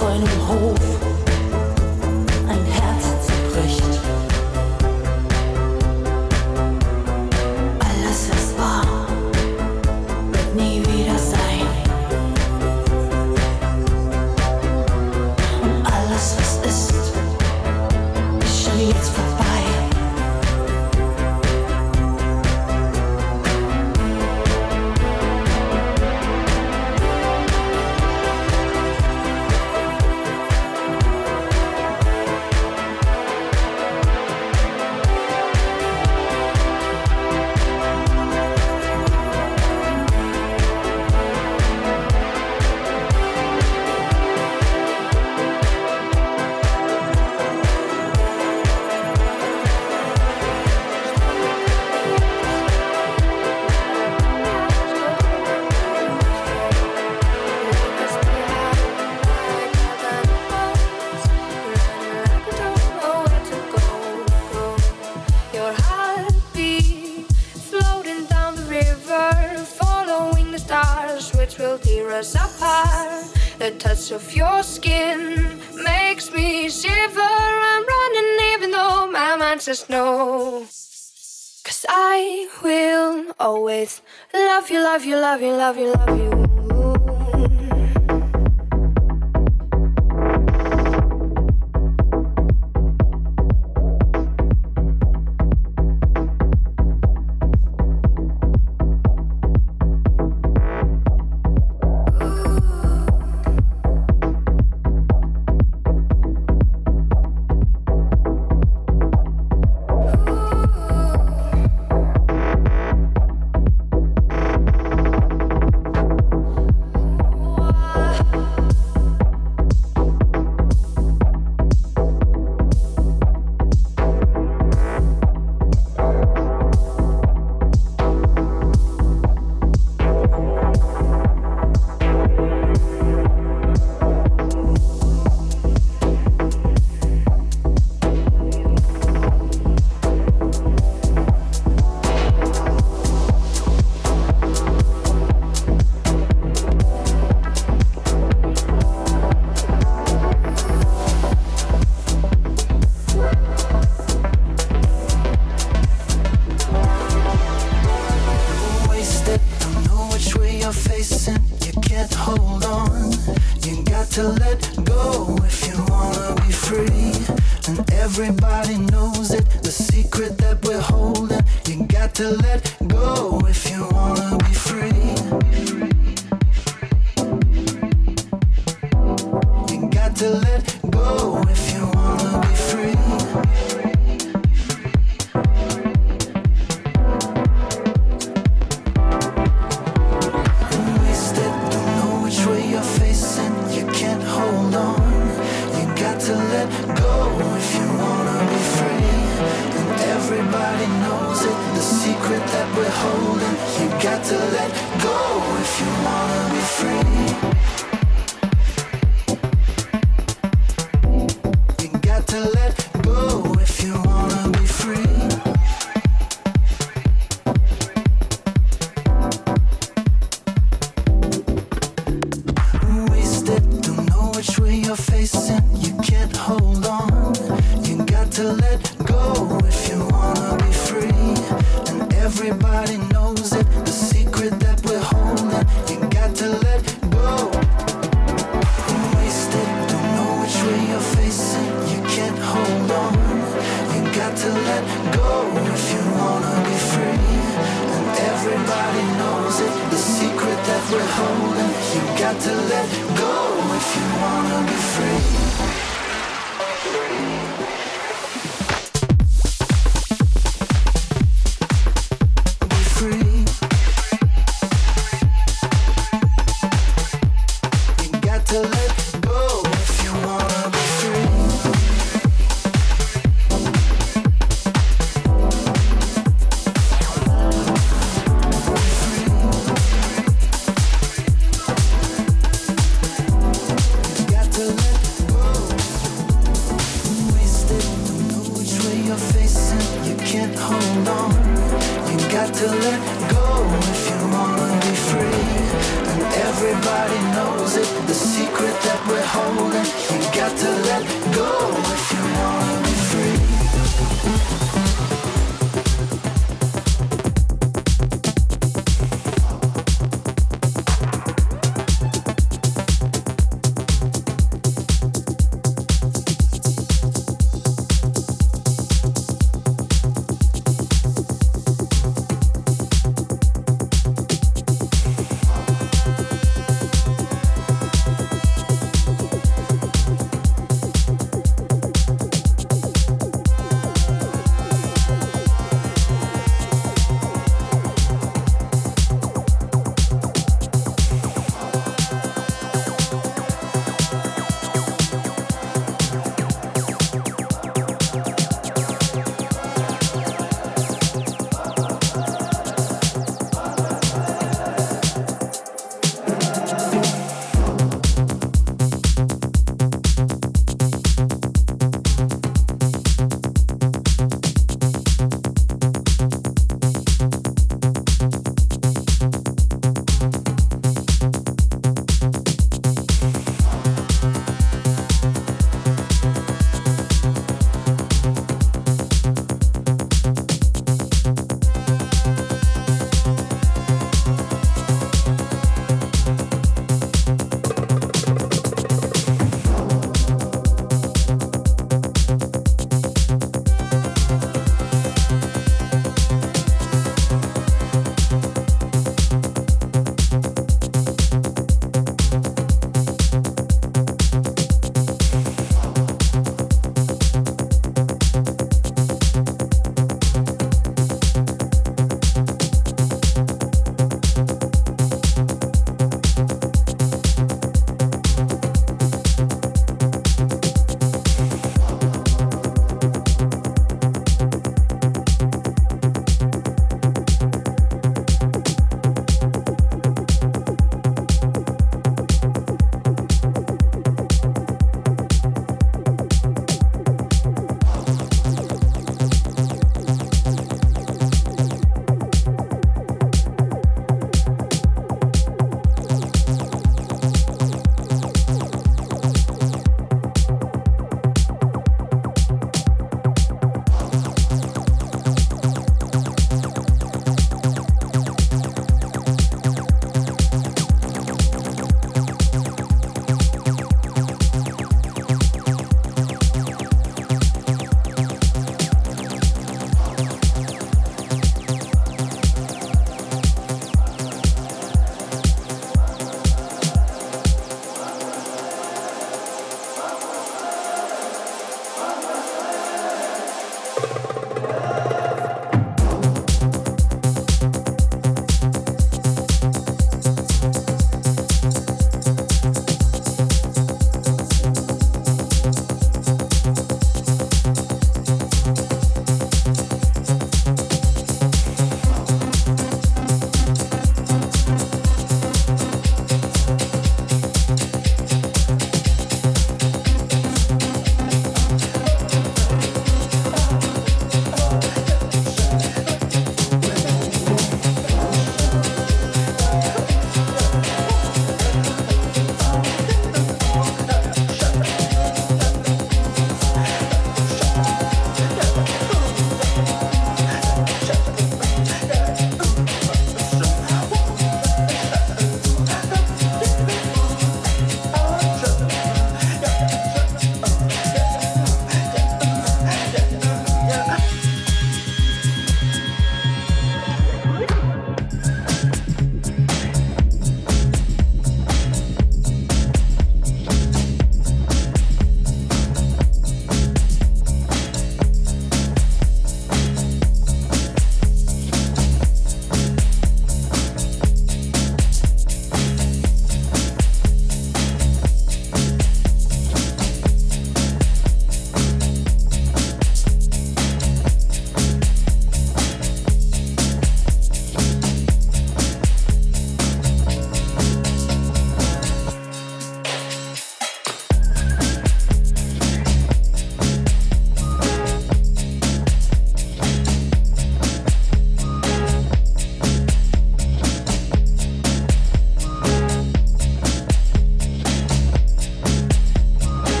auf einem Hof. Just know. Cause I will always love you, love you, love you, love you, love you.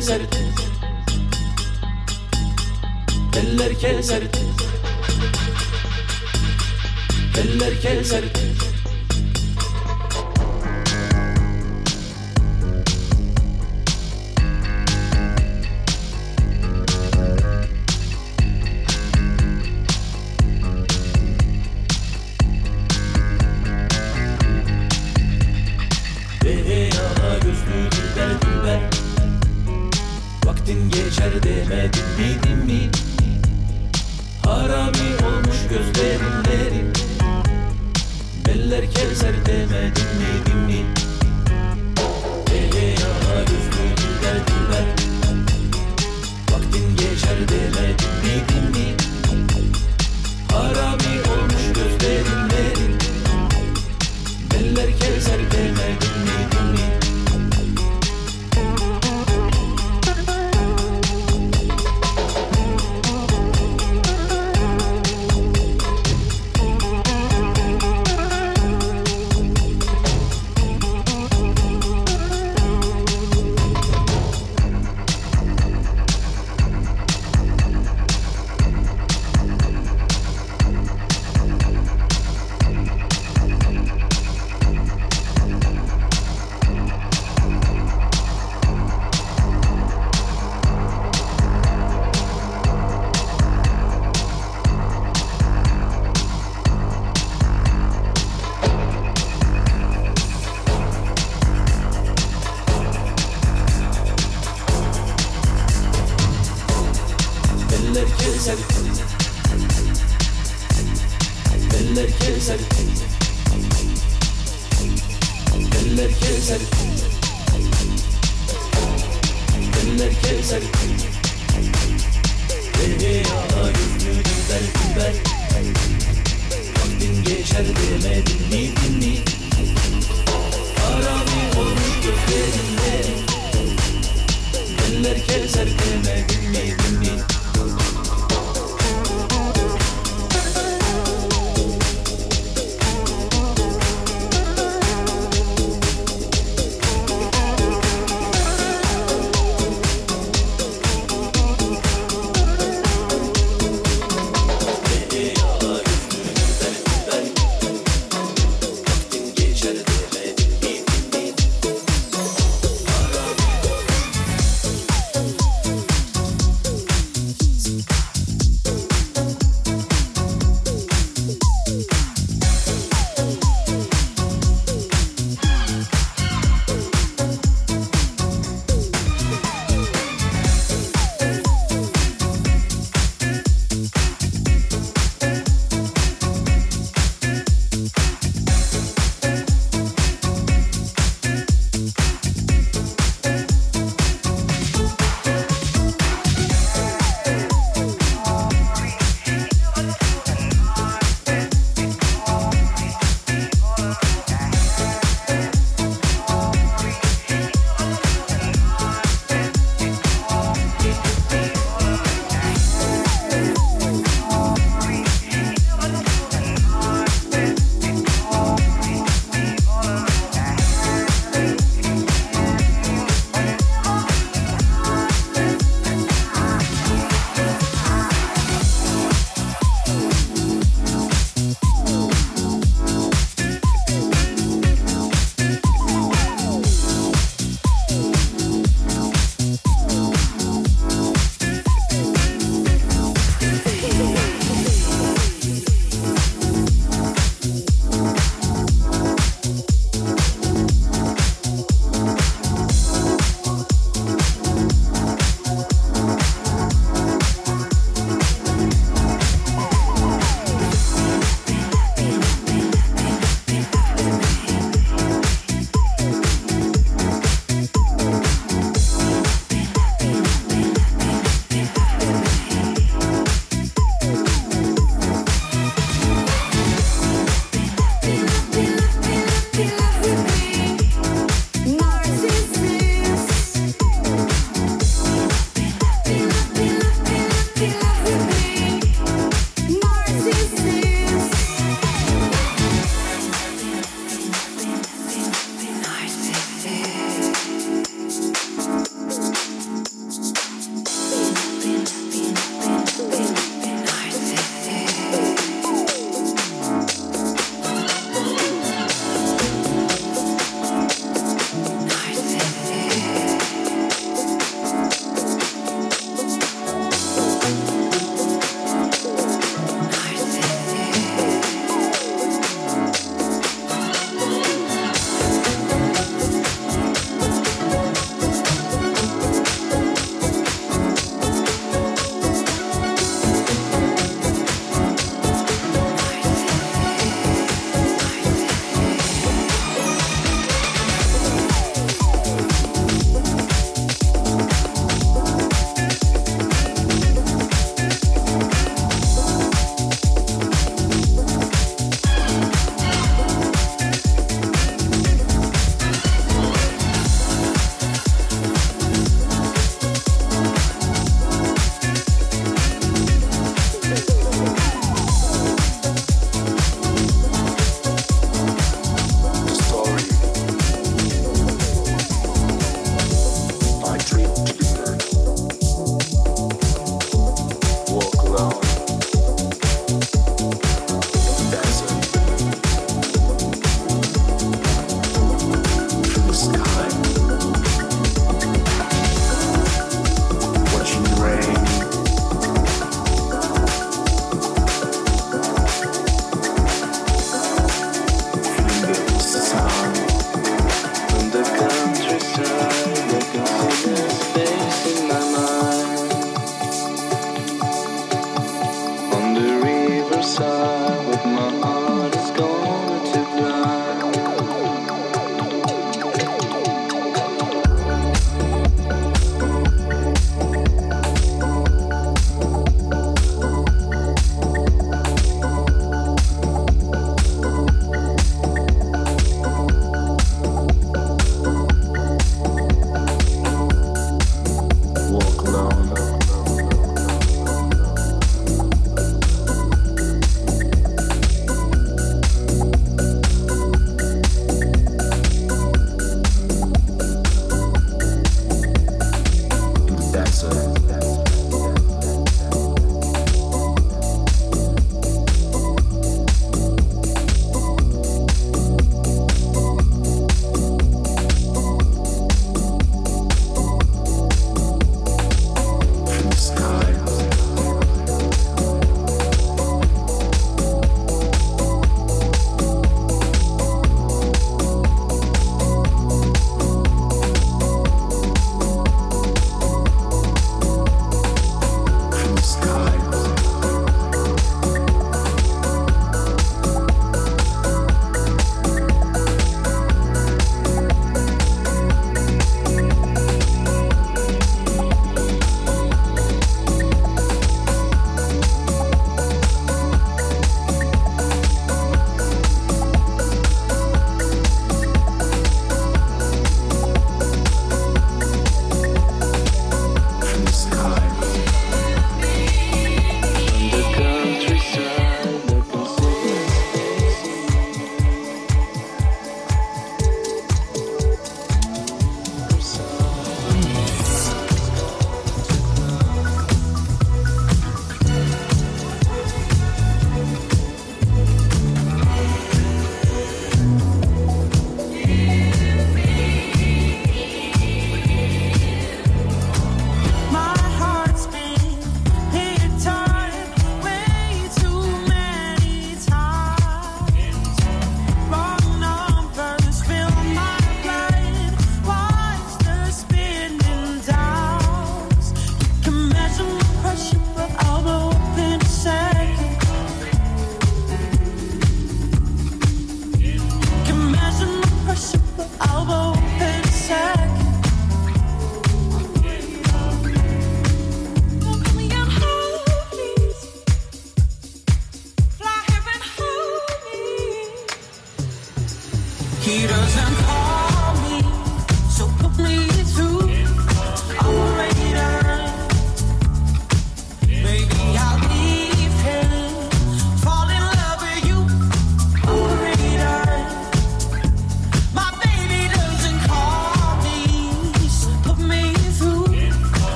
said it.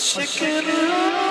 chicken. chicken.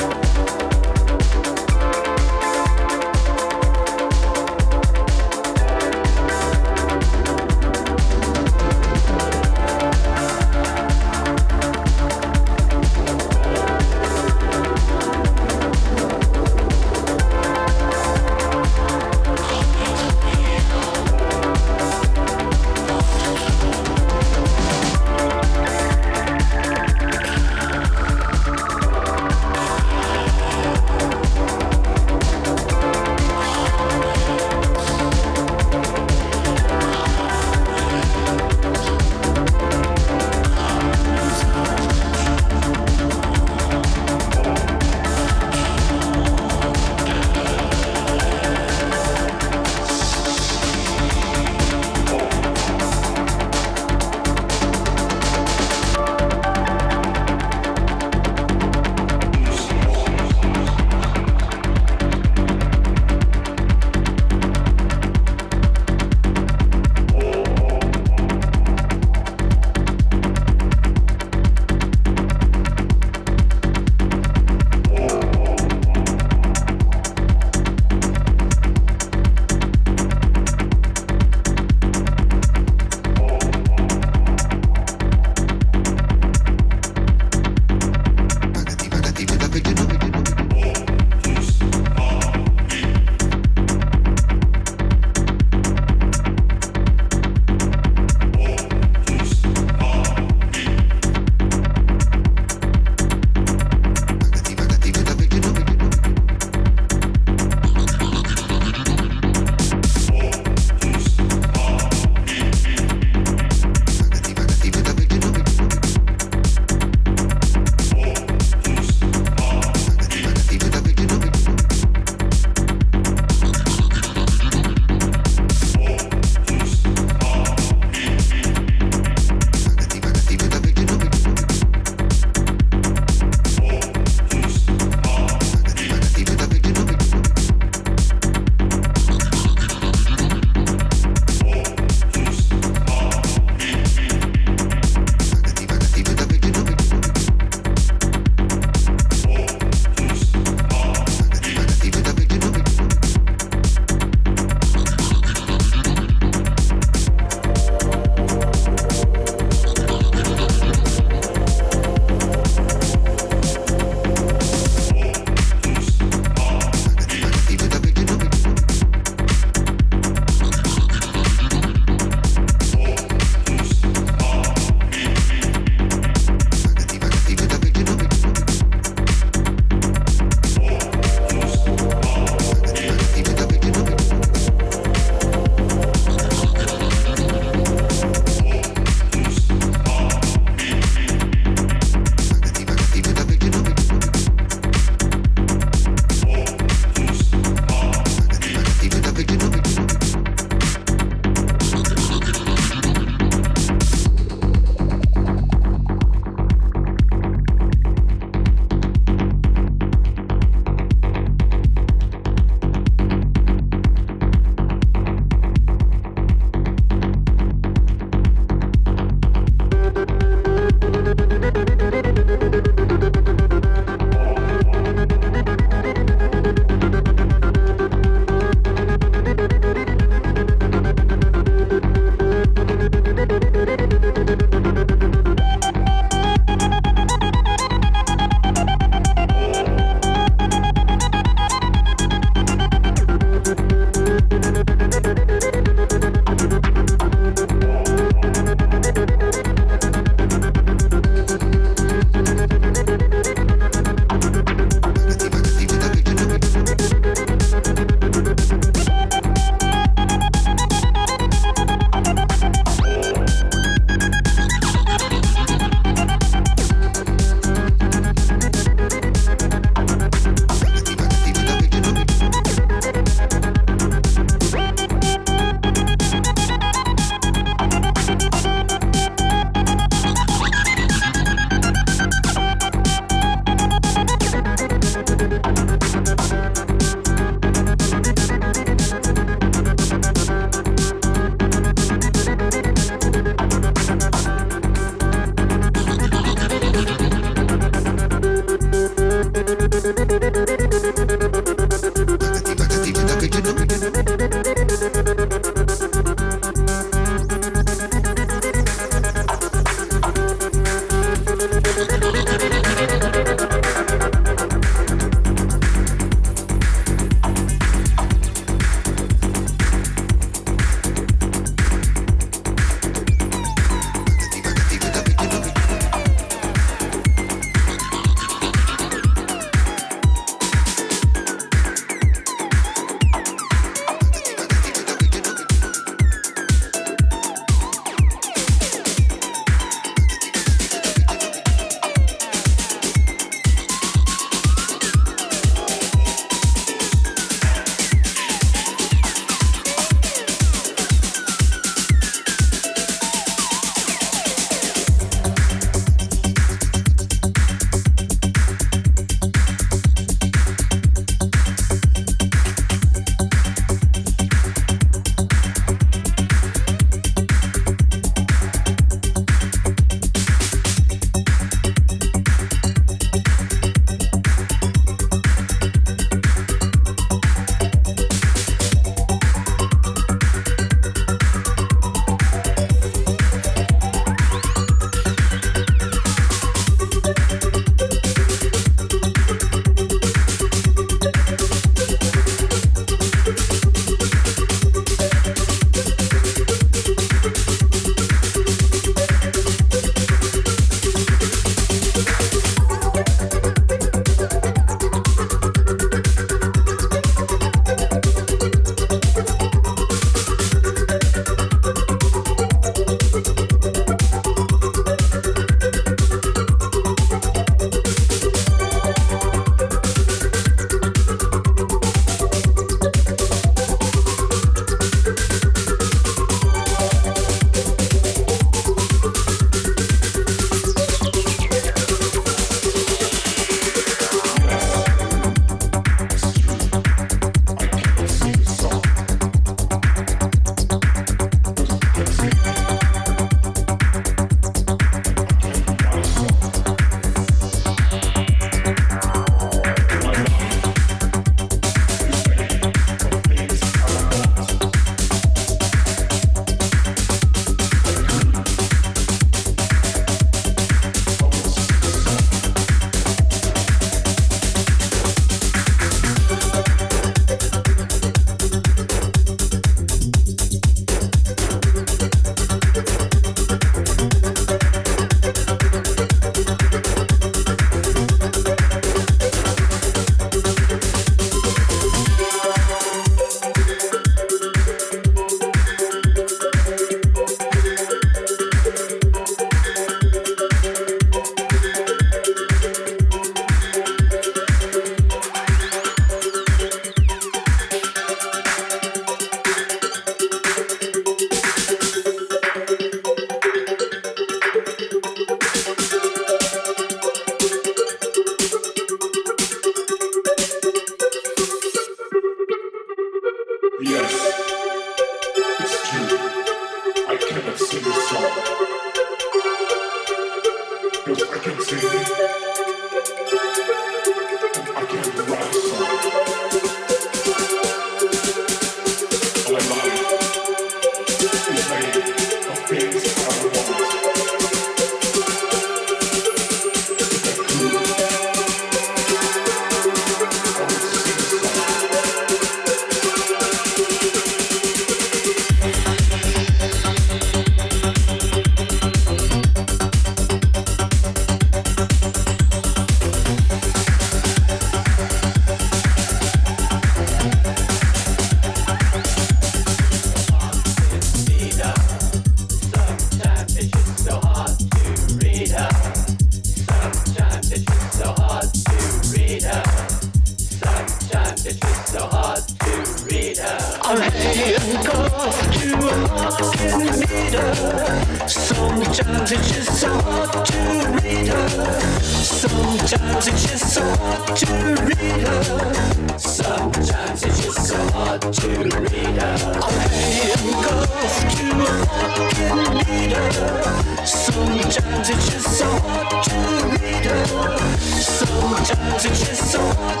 Somebody,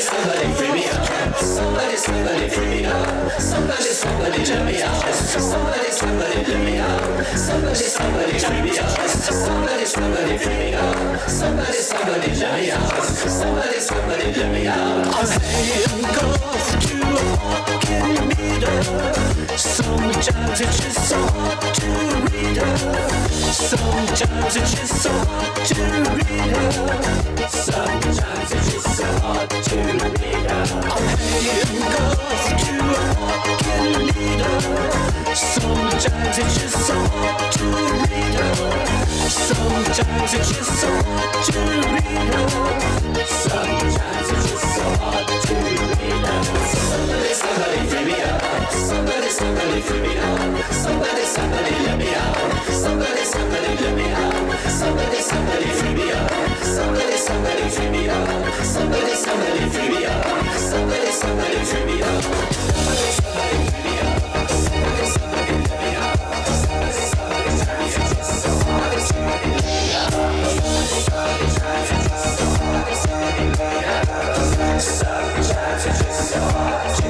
somebody let me out. Somebody, somebody let me up Somebody somebody turned me out. Somebody, somebody free me up. Somebody, somebody free me up. Somebody, somebody let me out. Somebody, somebody let me out. I'm saying go Sometimes it's just so hard to read her. Sometimes it's just so hard to read her. Sometimes it's just so hard to read her. I'm paying golf to a fucking leader. Sometimes it's just so hard to read her. Sometimes it's just so hard to read her. Sometimes it's just so hard to read her. Somebody, free me up. Somebody, somebody free me up. Somebody, somebody free me up. Sometimes it's just so hard to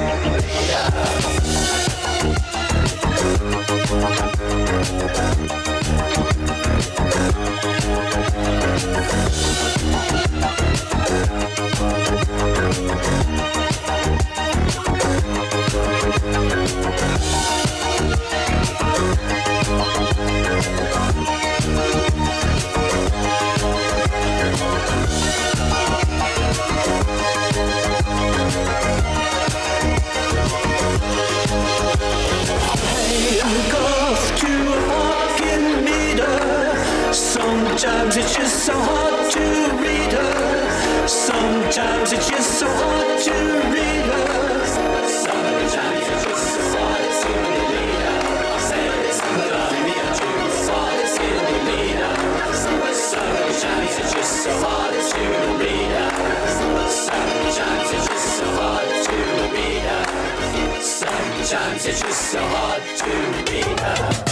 Sometimes it's just so hard to read her. Sometimes it's just so hard to read her. Sometimes it's just so hard to read her. Say somebody to hard to read her. Sometimes it's just so hard to read her. Sometimes it's just so hard to read her. Sometimes it's just so hard to read her.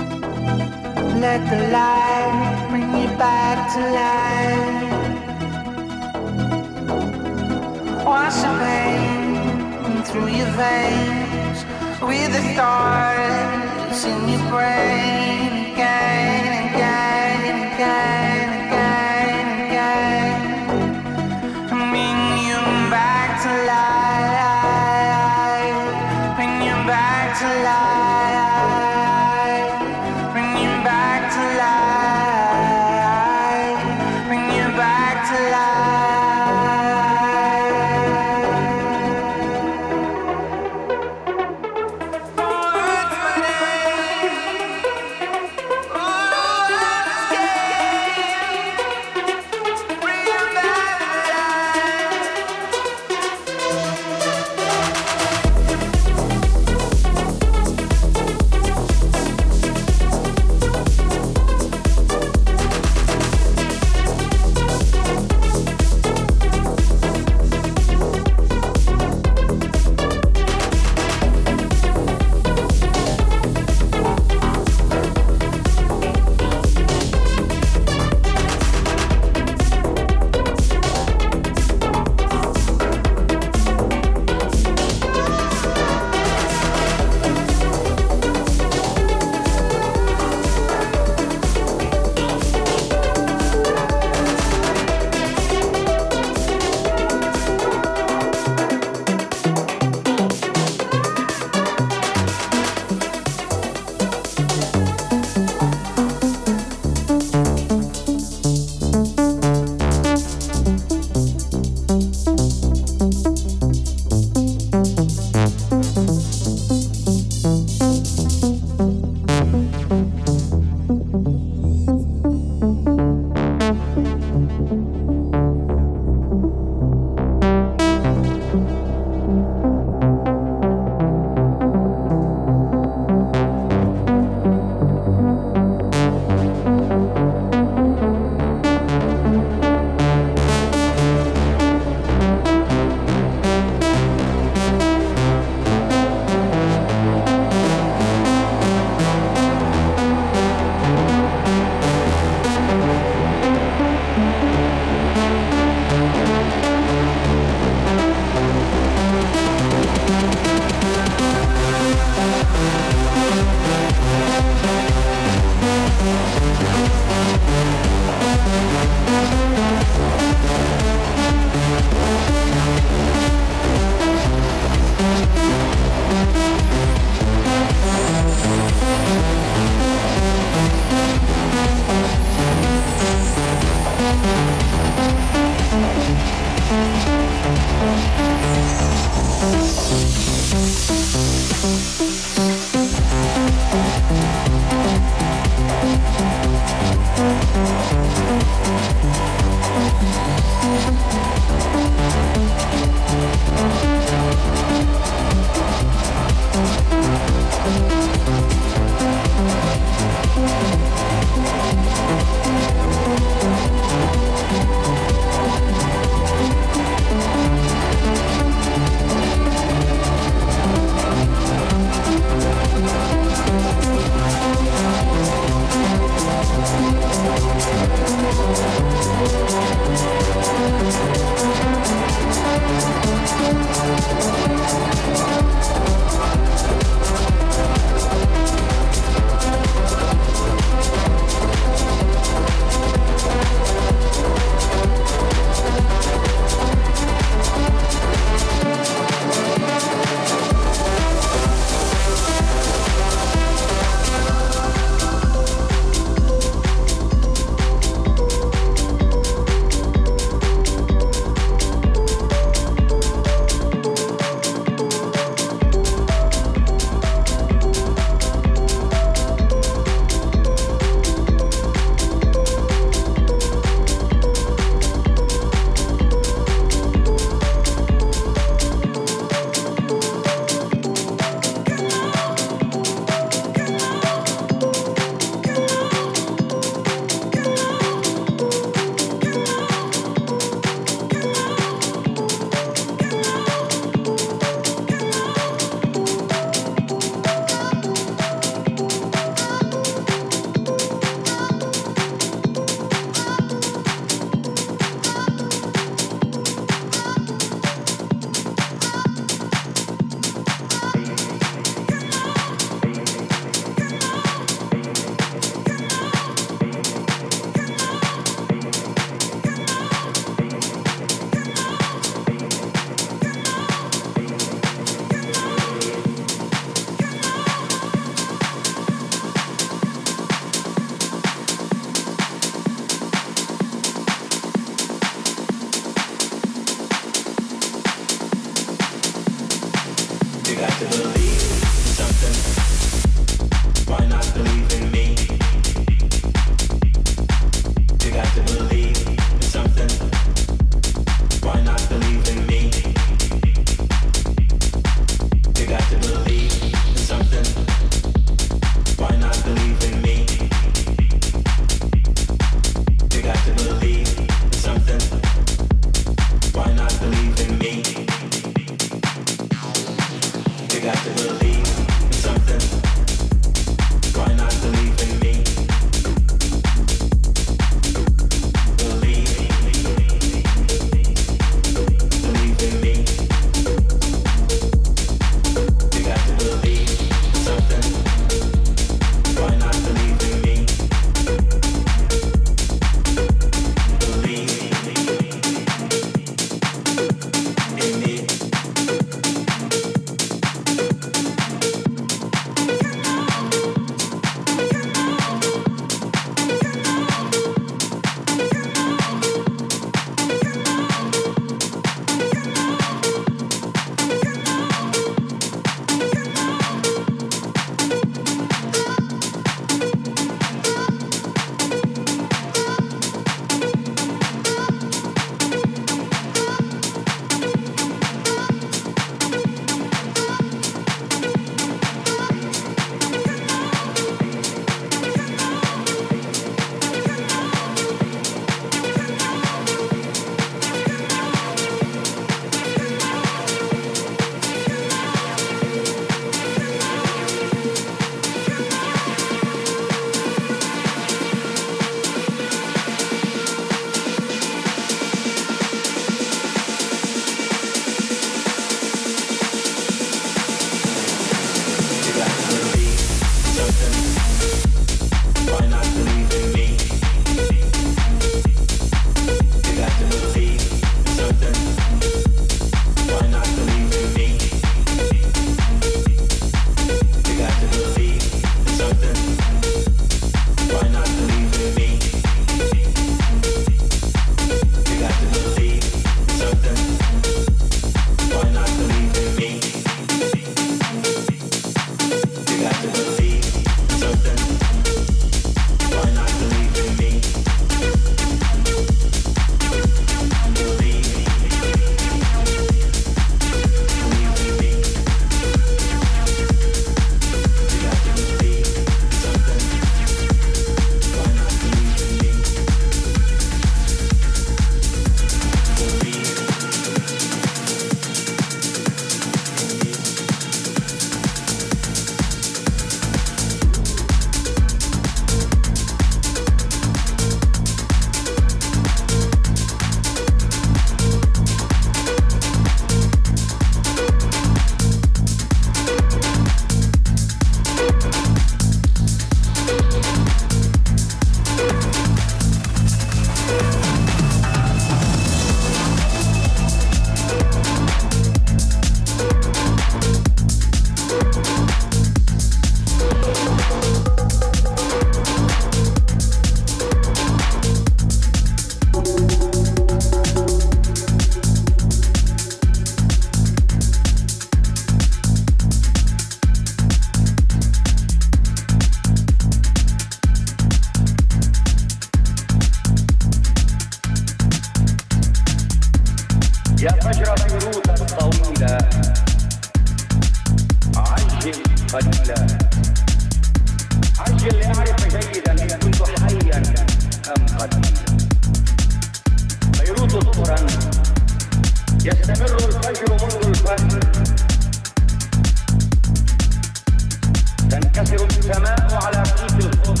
ينكسر السماء على رؤوس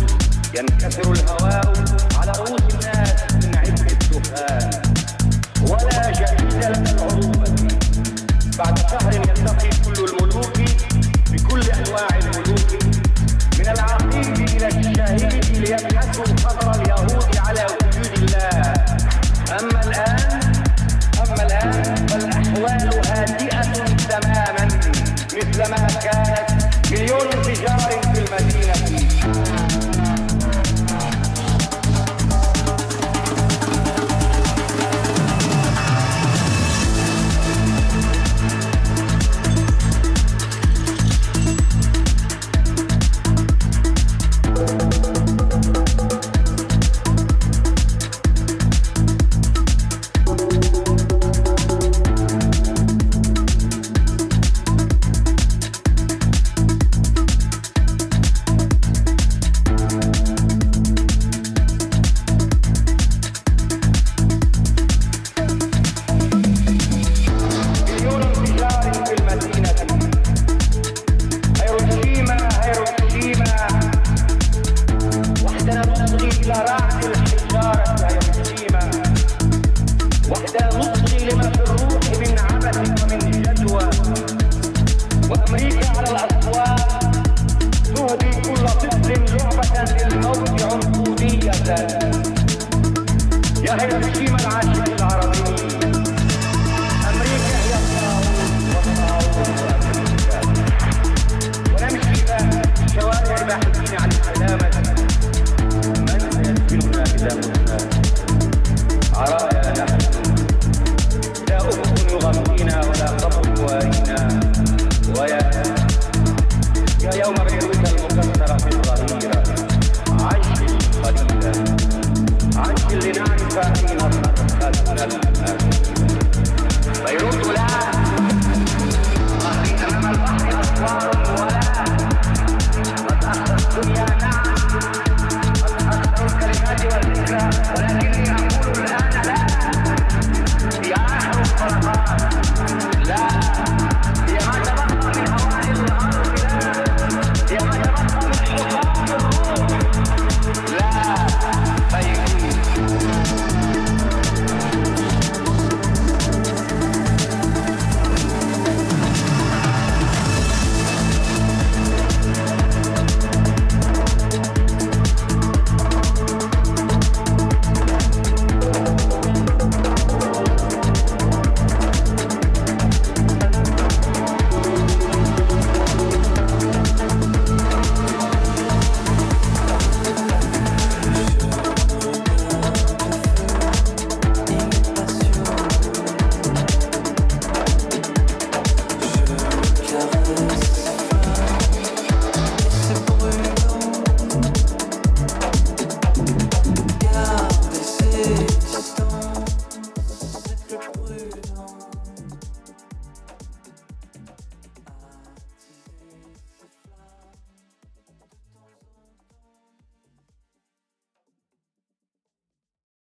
ينكسر الهواء على رؤوس